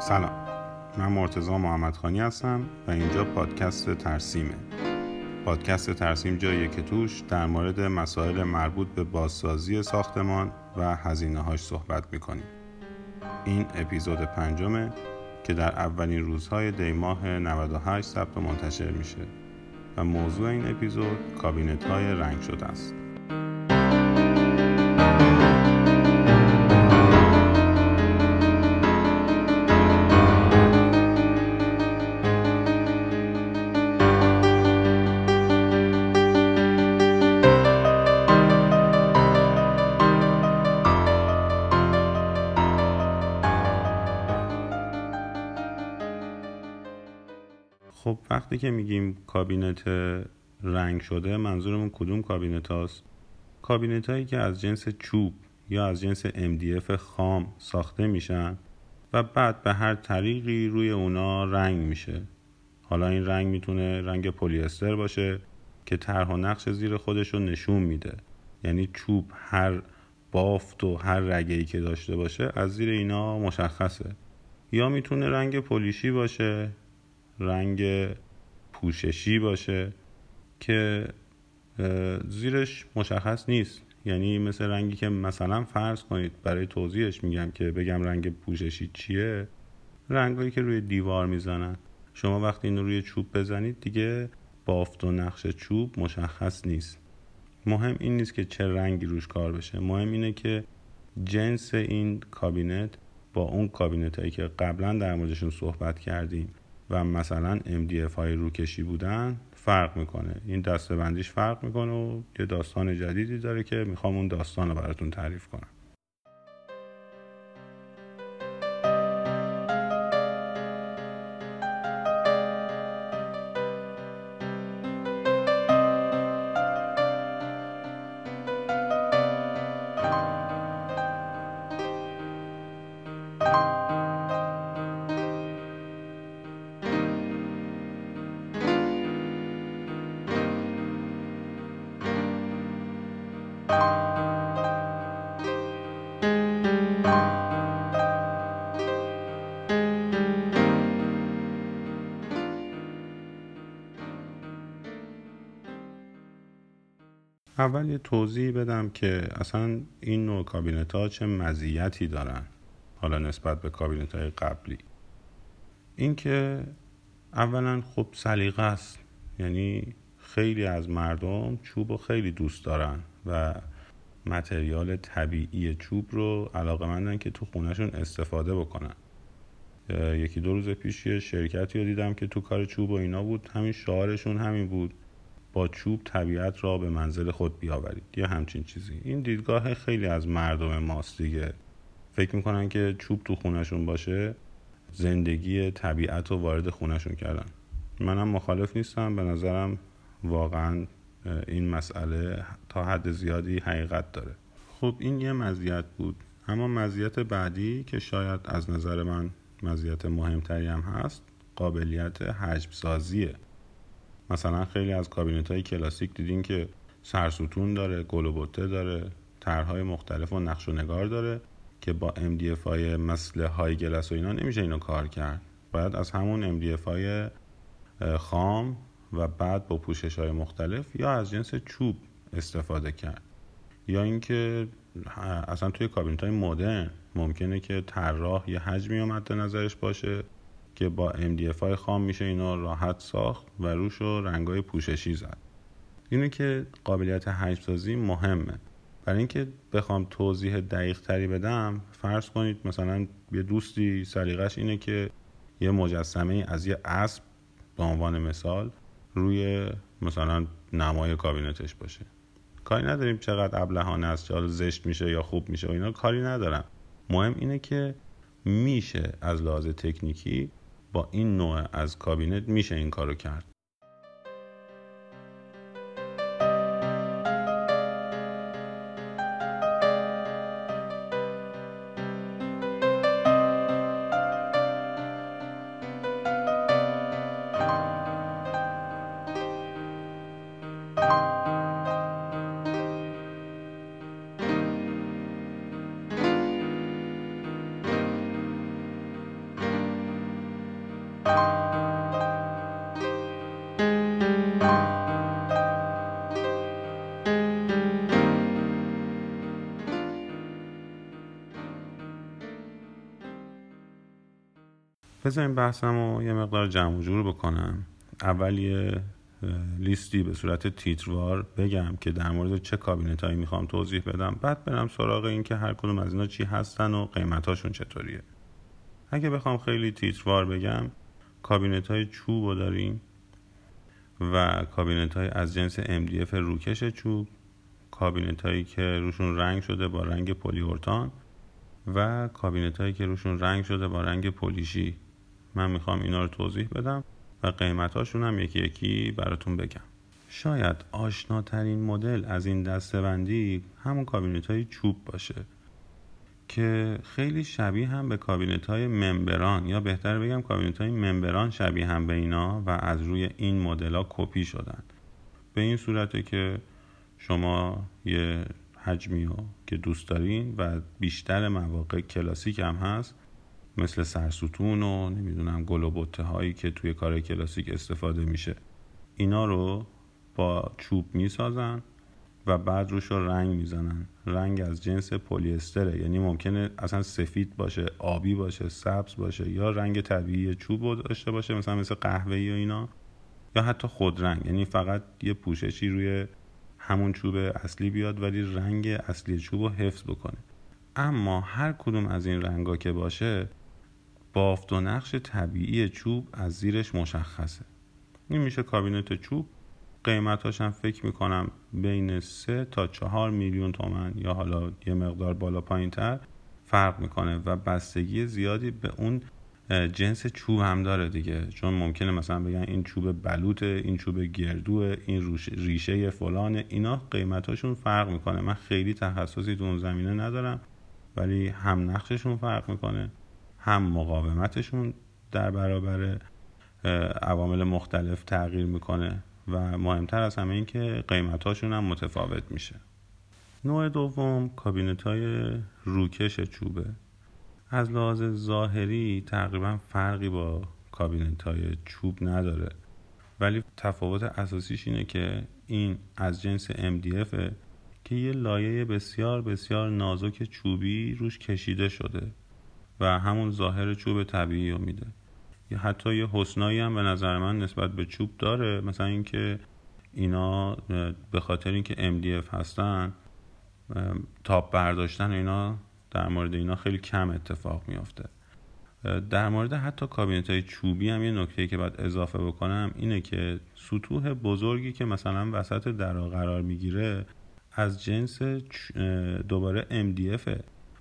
سلام. من مرتزا محمد خانی هستم و اینجا پادکست ترسیمه. پادکست ترسیم جاییه که توش در مورد مسائل مربوط به بازسازی ساختمان و هزینه هاش صحبت می‌کنیم. این اپیزود پنجمه که در اولین روزهای دیماه 98 ثبت منتشر میشه و موضوع این اپیزود کابینت های رنگ شده است. وقتی که میگیم کابینت رنگ شده منظورمون کدوم کابینت هاست؟ کابینت هایی که از جنس چوب یا از جنس MDF خام ساخته میشن و بعد به هر طریقی روی اونا رنگ میشه. حالا این رنگ می‌تونه رنگ پلی استر باشه که طرح و نقش زیر خودش رو نشون میده. یعنی چوب هر بافت و هر رگه ای که داشته باشه از زیر اینا مشخصه. یا می‌تونه رنگ پلیشی باشه رنگ پوششی باشه که زیرش مشخص نیست. یعنی مثل رنگی که مثلا فرض کنید برای توضیحش میگم که بگم رنگ پوششی چیه رنگایی که روی دیوار می‌زنن. شما وقتی اینو روی چوب بزنید دیگه بافت و نقش چوب مشخص نیست. مهم این نیست که چه رنگی روش کار بشه. مهم اینه که جنس این کابینت با اون کابینت هایی که قبلا در موردشون صحبت کردیم و مثلا MDF های روکشی بودن فرق می‌کنه. این دسته بندیش فرق می‌کنه و یه داستان جدیدی داره که می‌خوام اون داستان رو براتون تعریف کنم. اول یه توضیح بدم که اصلا این نوع کابینت ها چه مزیتی دارن حالا نسبت به کابینت های قبلی. اینکه اولا خب سلیقه است یعنی خیلی از مردم چوب خیلی دوست دارن و متریال طبیعی چوب رو علاقه مندن که تو خونهشون استفاده بکنن. یکی دو روز پیش یه شرکتی رو دیدم که تو کار چوب و اینا بود. همین شعارشون همین بود. با چوب طبیعت را به منزل خود بیاورید. یه همچین چیزی. این دیدگاه خیلی از مردم ماست دیگه. فکر می‌کنن که چوب تو خونشون باشه زندگی طبیعت رو وارد خونشون کردن. منم مخالف نیستم. به نظرم واقعا این مسئله تا حد زیادی حقیقت داره. خب این یه مزیت بود. اما مزیت بعدی که شاید از نظر من مزیت مهمتری هم هست قابلیت حجم سازیه مثلا خیلی از کابینت های کلاسیک دیدین که سرستون داره گل و بطه داره طرحهای مختلف و نقش و نگار داره که با MDF های مثل های گلس و اینا نمیشه اینو کار کرد. باید از همون MDF های خام و بعد با پوشش های مختلف یا از جنس چوب استفاده کرد. یا اینکه اصلا توی کابینت های مدرن ممکنه که طراح یه حجمی مد نظرش باشه که با MDF های خام میشه اینا راحت ساخت و روش رو رنگای پوششی زد. اینه که قابلیت حجم سازی مهمه. برای اینکه بخوام توضیح دقیق تری بدم فرض کنید مثلا یه دوستی سلیقش اینه که یه مجسمه از یه اسب به عنوان مثال روی مثلا نمای کابینتش باشه. کاری نداریم چقدر ابلهانه است چه زشت میشه یا خوب میشه و اینا کاری ندارم. مهم اینه که میشه از لحاظ تکنیکی با این نوع از کابینت میشه این کارو کرد. بذاریم بحثم رو یه مقدار جمع جور بکنم. اول یه لیستی به صورت تیتروار بگم که در مورد چه کابینت هایی می‌خوام توضیح بدم. بعد برم سراغ این که هر کدوم از اینا چی هستن و قیمتاشون چطوریه. اگه بخوام خیلی تیتروار بگم کابینت های چوب رو داریم و کابینت های از جنس MDF روکش چوب کابینت هایی که روشون رنگ شده با رنگ پلی اورتان و کابینت هایی که روشون رنگ شده با رنگ پولیشی. من می‌خوام اینا رو توضیح بدم و قیمتاشون هم یکی یکی براتون بگم. شاید آشناترین مدل از این دسته‌بندی همون کابینت های چوب باشه که خیلی شبیه هم به کابینت های ممبران یا بهتر بگم کابینت های ممبران شبیه هم به اینا و از روی این مدل ها کپی شدن. به این صورته که شما یه حجمی رو که دوست دارین و بیشتر مواقع کلاسیک هم هست مثل سرستون و نمی‌دونم گل و هایی که توی کار کلاسیک استفاده میشه. اینا رو با چوب می‌سازن و بعد روش رو رنگ می‌زنن. رنگ از جنس پلی استره یعنی ممکنه اصلا سفید باشه آبی باشه سبز باشه یا رنگ طبیعی چوب داشته باشه مثلا مثل قهوه‌ای و اینا یا حتی خود رنگ یعنی فقط یه پوششی روی همون چوب اصلی بیاد ولی رنگ اصلی چوب رو حفظ بکنه. اما هر کدوم از این رنگا که باشه بافت و نقش طبیعی چوب از زیرش مشخصه. این میشه کابینت چوب. قیمتاش هم فکر می‌کنم بین سه تا چهار میلیون تومن یا حالا یه مقدار بالا پایین تر فرق می‌کنه و بستگی زیادی به اون جنس چوب هم داره دیگه. چون ممکنه مثلا بگن این چوب بلوط این چوب گردو این ریشه فلان اینا قیمتاشون فرق می‌کنه. من خیلی تخصصی تو اون زمینه ندارم ولی هم نقششون فرق می‌کنه. هم مقاومتشون در برابر عوامل مختلف تغییر می‌کنه و مهمتر از همه این که قیمتاشون هم متفاوت میشه. نوع دوم کابینت های روکش چوبه. از لحاظ ظاهری تقریبا فرقی با کابینت های چوب نداره. ولی تفاوت اساسیش اینه که این از جنس MDF که یه لایه بسیار بسیار نازک چوبی روش کشیده شده. و همون ظاهر چوب طبیعی رو میده. یا حتی یه حسنایی هم به نظر من نسبت به چوب داره. مثلا اینکه اینا به خاطر اینکه MDF هستن تاپ برداشتن اینا در مورد اینا خیلی کم اتفاق میافته. در مورد حتی کابینت های چوبی هم یه نکته که باید اضافه بکنم اینه که سطوح بزرگی که مثلا وسط درا قرار می‌گیره از جنس دوباره MDF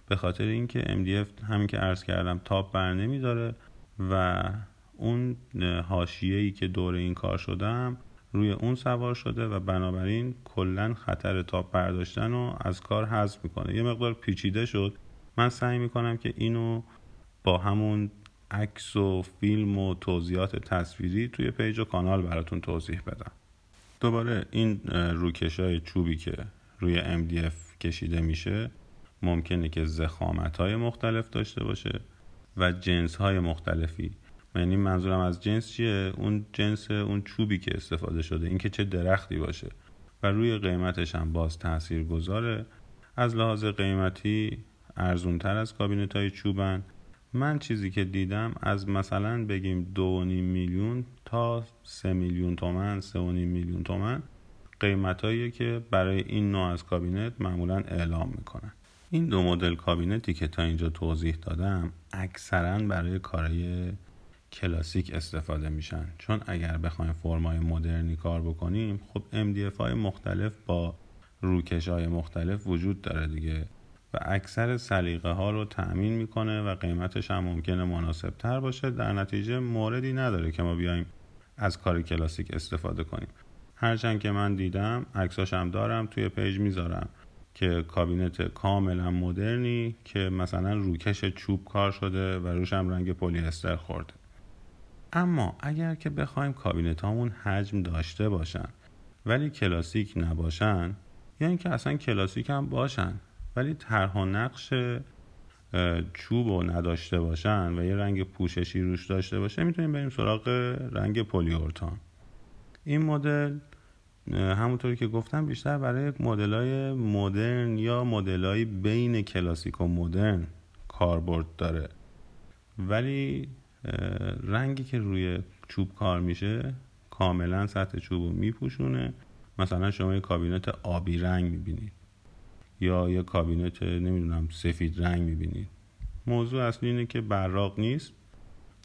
به خاطر اینکه MDF همین که عرض کردم تاپ بر نمیداره و اون ای که دور این کار شدم روی اون سوار شده و بنابراین کلا خطر تاب برداشتن رو از کار حذف می‌کنه. یه مقدار پیچیده شد. من سعی می‌کنم که اینو با همون عکس و فیلم و توضیحات تصویری توی پیج و کانال براتون توضیح بدم. دوباره این روکش های چوبی که روی MDF کشیده میشه ممکنه که ضخامت های مختلف داشته باشه و جنس های مختلفی. یعنی منظورم از جنس چیه؟ اون جنس اون چوبی که استفاده شده اینکه چه درختی باشه. و روی قیمتش هم باز تاثیر گذاره. از لحاظ قیمتی ارزون تر از کابینت های چوبن. من چیزی که دیدم از مثلا بگیم دو میلیون تا سه میلیون تومن سه و میلیون تومن قیمت که برای این نوع از کابینت معمولا اعلام می‌کنن. این دو مدل کابینتی که تا اینجا توضیح دادم اکثرا برای کارهای کلاسیک استفاده میشن. چون اگر بخوایم فرمای مدرنی کار بکنیم خب MDF های مختلف با روکش های مختلف وجود داره دیگه. و اکثر سلیقه ها رو تأمین می‌کنه و قیمتش هم ممکنه مناسب تر باشه. در نتیجه موردی نداره که ما بیایم از کار کلاسیک استفاده کنیم. هرچند که من دیدم عکساش هم دارم توی پیج می‌ذارم. که کابینت کاملا مدرنی که مثلا روکش چوب کار شده و روش هم رنگ پلی استر خورده. اما اگر که بخوایم کابینت هامون حجم داشته باشن ولی کلاسیک نباشن یا اینکه اصلا کلاسیک هم باشن ولی طرح و نقش چوب رو نداشته باشن و یه رنگ پوششی روش داشته باشه می‌تونیم بریم سراغ رنگ پلی اورتان این مدل همونطوری که گفتم بیشتر برای مدل های مدرن یا مدل های بین کلاسیک و مدرن کاربرد داره. ولی رنگی که روی چوب کار میشه کاملا سطح چوب رو میپوشونه. مثلا شما یه کابینت آبی رنگ می‌بینید. یا یه کابینت نمی‌دونم سفید رنگ می‌بینید. موضوع اصلی اینه که براق نیست.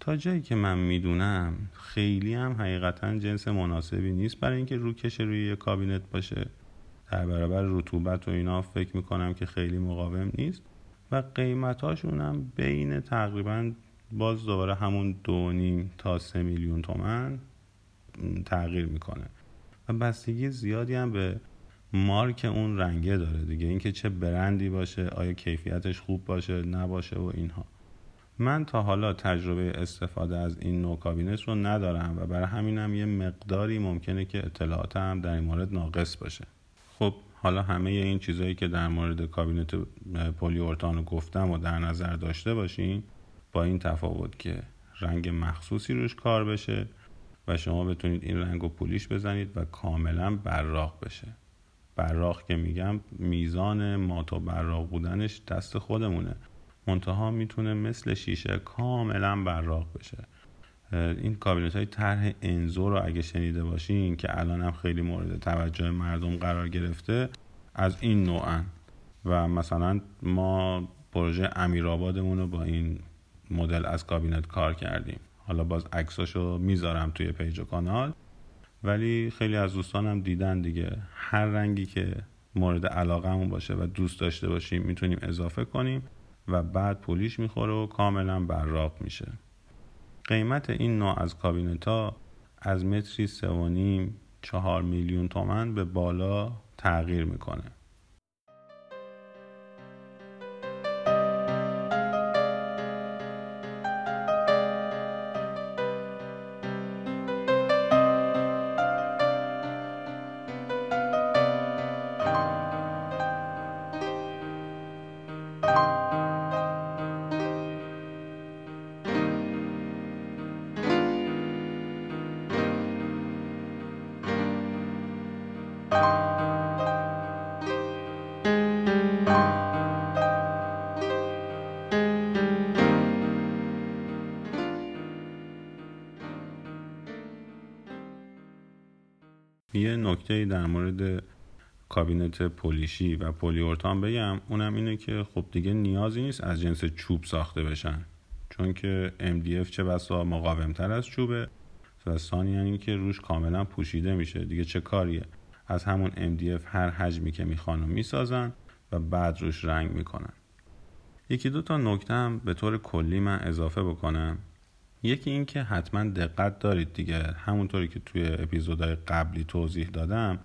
تا جایی که من می‌دونم خیلی هم حقیقتا جنس مناسبی نیست برای اینکه روکش روی یه کابینت باشه. در برابر رطوبت و اینا فکر می‌کنم که خیلی مقاوم نیست و قیمتاشون هم بین تقریبا باز دوباره همون دو نیم تا سه میلیون تومن تغییر می‌کنه. و بستگی زیادی هم به مارک اون رنگه داره دیگه. اینکه چه برندی باشه آیا کیفیتش خوب باشه نباشه و اینها. من تا حالا تجربه استفاده از این نوع کابینت رو ندارم و برای همینم یه مقداری ممکنه که اطلاعاتم در این مورد ناقص باشه. خب حالا همه این چیزهایی که در مورد کابینت پلی اورتان رو گفتم و در نظر داشته باشین با این تفاوت که رنگ مخصوصی روش کار بشه و شما بتونید این رنگ رو پولیش بزنید و کاملا براق بشه. براق که میگم میزان مات و براق بودنش دست خودمونه. منتها می‌تونه مثل شیشه کاملا براق بشه. این کابینت های طرح انزو رو اگه شنیده باشین که الان هم خیلی مورد توجه مردم قرار گرفته از این نوعن. و مثلا ما پروژه امیرآبادمون رو با این مدل از کابینت کار کردیم. حالا باز عکساشو می‌ذارم توی پیج و کانال. ولی خیلی از دوستانم دیدن دیگه. هر رنگی که مورد علاقهمون باشه و دوست داشته باشیم می‌تونیم اضافه کنیم. و بعد پولیش می‌خوره و کاملا براق میشه. قیمت این نوع از کابینت ها از متری سه و نیم چهار میلیون تومن به بالا تغییر می‌کنه. نکته در مورد کابینت پولیشی و پلیورتان بگم اونم اینه که خب دیگه نیازی نیست از جنس چوب ساخته بشن. چون که MDF چه بسا مقاومتر از چوبه و ثانی یعنی که روش کاملا پوشیده میشه. دیگه چه کاریه؟ از همون MDF هر حجمی که می‌خوان و می‌سازن و بعد روش رنگ می‌کنن. یکی دو تا نکته هم به طور کلی من اضافه بکنم. یکی این که حتما دقت دارید دیگه. همونطوری که توی اپیزودهای قبلی توضیح دادم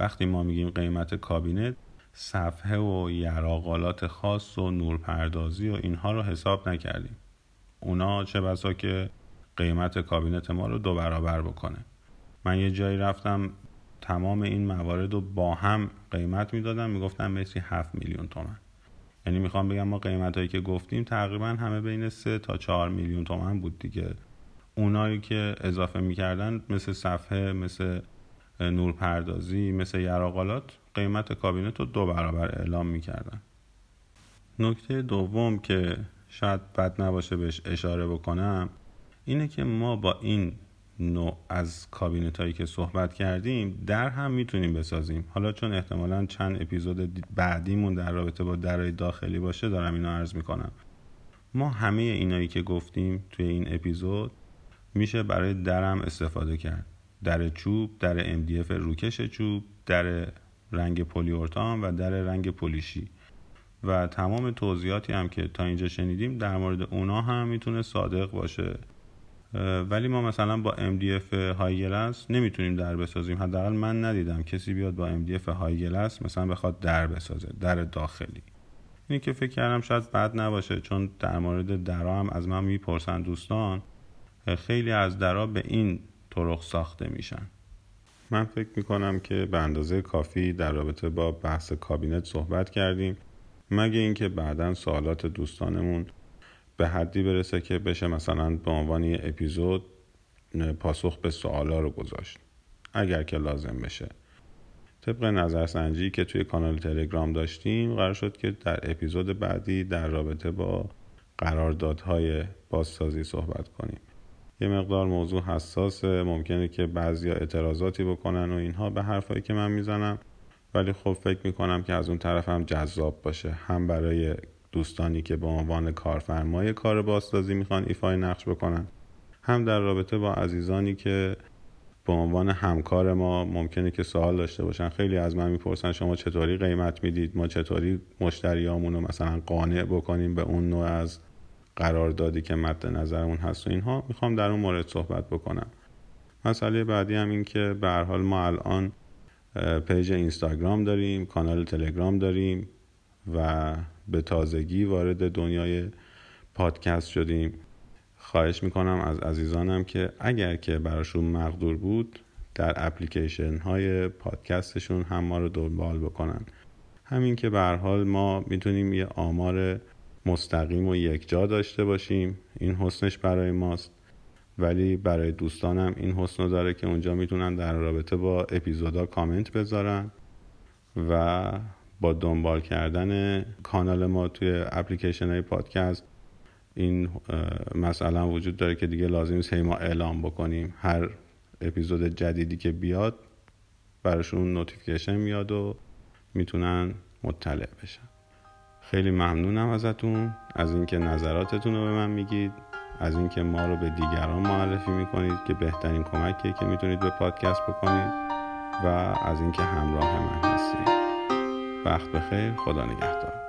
وقتی ما میگیم قیمت کابینت صفحه و یراقالات خاص و نورپردازی و اینها رو حساب نکردیم. اونا چه بسا که قیمت کابینت ما رو دو برابر بکنه. من یه جایی رفتم تمام این موارد رو با هم قیمت می‌دادم می‌گفتم مثل 7 میلیون تومن. یعنی می‌خوام بگم ما قیمت هایی که گفتیم تقریبا همه بین 3 تا 4 میلیون تومن بود دیگه. اونایی که اضافه می‌کردن مثل صفحه مثل نورپردازی مثل یراقالات قیمت کابینت رو دو برابر اعلام می‌کردن. نکته دوم که شاید بد نباشه بهش اشاره بکنم اینه که ما با این نوع از کابینت هایی که صحبت کردیم در هم می‌تونیم بسازیم. حالا چون احتمالا چند اپیزود بعدیمون در رابطه با درای داخلی باشه دارم اینو عرض می‌کنم. ما همه اینایی که گفتیم توی این اپیزود میشه برای درم استفاده کرد. در چوب در MDF روکش چوب در رنگ پلیورتان و در رنگ پولیشی و تمام توضیحاتی هم که تا اینجا شنیدیم در مورد اونا هم می‌تونه صادق باشه. ولی ما مثلا با MDF های گلس نمی‌تونیم در بسازیم. حداقل من ندیدم کسی بیاد با MDF های گلس مثلا بخواد در بسازه در داخلی. اینی که فکر کردم شاید بد نباشه چون در مورد درا هم از من می‌پرسن دوستان خیلی از درا به این طرق ساخته میشن. من فکر می‌کنم که به اندازه کافی در رابطه با بحث کابینت صحبت کردیم. مگه اینکه بعدا سوالات دوستانمون به حدی برسه که بشه مثلا به عنوان یه اپیزود پاسخ به سوالا رو گذاشت. اگر که لازم بشه. طبق نظرسنجی که توی کانال تلگرام داشتیم قرار شد که در اپیزود بعدی در رابطه با قراردادهای بازسازی صحبت کنیم. یه مقدار موضوع حساسه ممکنه که بعضی اعتراضاتی بکنن و اینها به حرفایی که من می‌زنم. ولی خب فکر می‌کنم که از اون طرف هم جذاب باشه. هم برای دوستانی که به عنوان کارفرمای کار بازسازی می‌خوان ایفای نقش بکنن. هم در رابطه با عزیزانی که به عنوان همکار ما ممکنه که سوال داشته باشن خیلی از من می‌پرسن شما چطوری قیمت می‌دید؟ ما چطوری مشتریامون رو مثلا قانع بکنیم به اون نوع از قراردادی که مد نظرمون هست و اینها؟ می‌خوام در اون مورد صحبت بکنم. مسئله بعدی هم این که به حال ما الان پیج اینستاگرام داریم کانال تلگرام داریم و به تازگی وارد دنیای پادکست شدیم. خواهش می‌کنم از عزیزانم که اگر که براشون مقدور بود در اپلیکیشن های پادکستشون هم ما رو دنبال بکنن. همین که به حال ما می‌تونیم یه آمار مستقیم و یک جا داشته باشیم. این حسنش برای ماست. ولی برای دوستانم این حسن داره که اونجا می‌تونن در رابطه با اپیزودا کامنت بذارن و با دنبال کردن کانال ما توی اپلیکیشن های پادکست. این مثلا وجود داره که دیگه لازم نیست ما اعلام بکنیم. هر اپیزود جدیدی که بیاد براشون نوتیفیکیشن میاد و می‌تونن مطلع بشن. خیلی ممنونم ازتون. از اینکه نظراتتون رو به من میگید. از اینکه ما رو به دیگران معرفی می‌کنید که بهترین کمکیه که می‌تونید به پادکست بکنید. و از اینکه همراه من هستید. وقت بخیر. خدا نگهدار.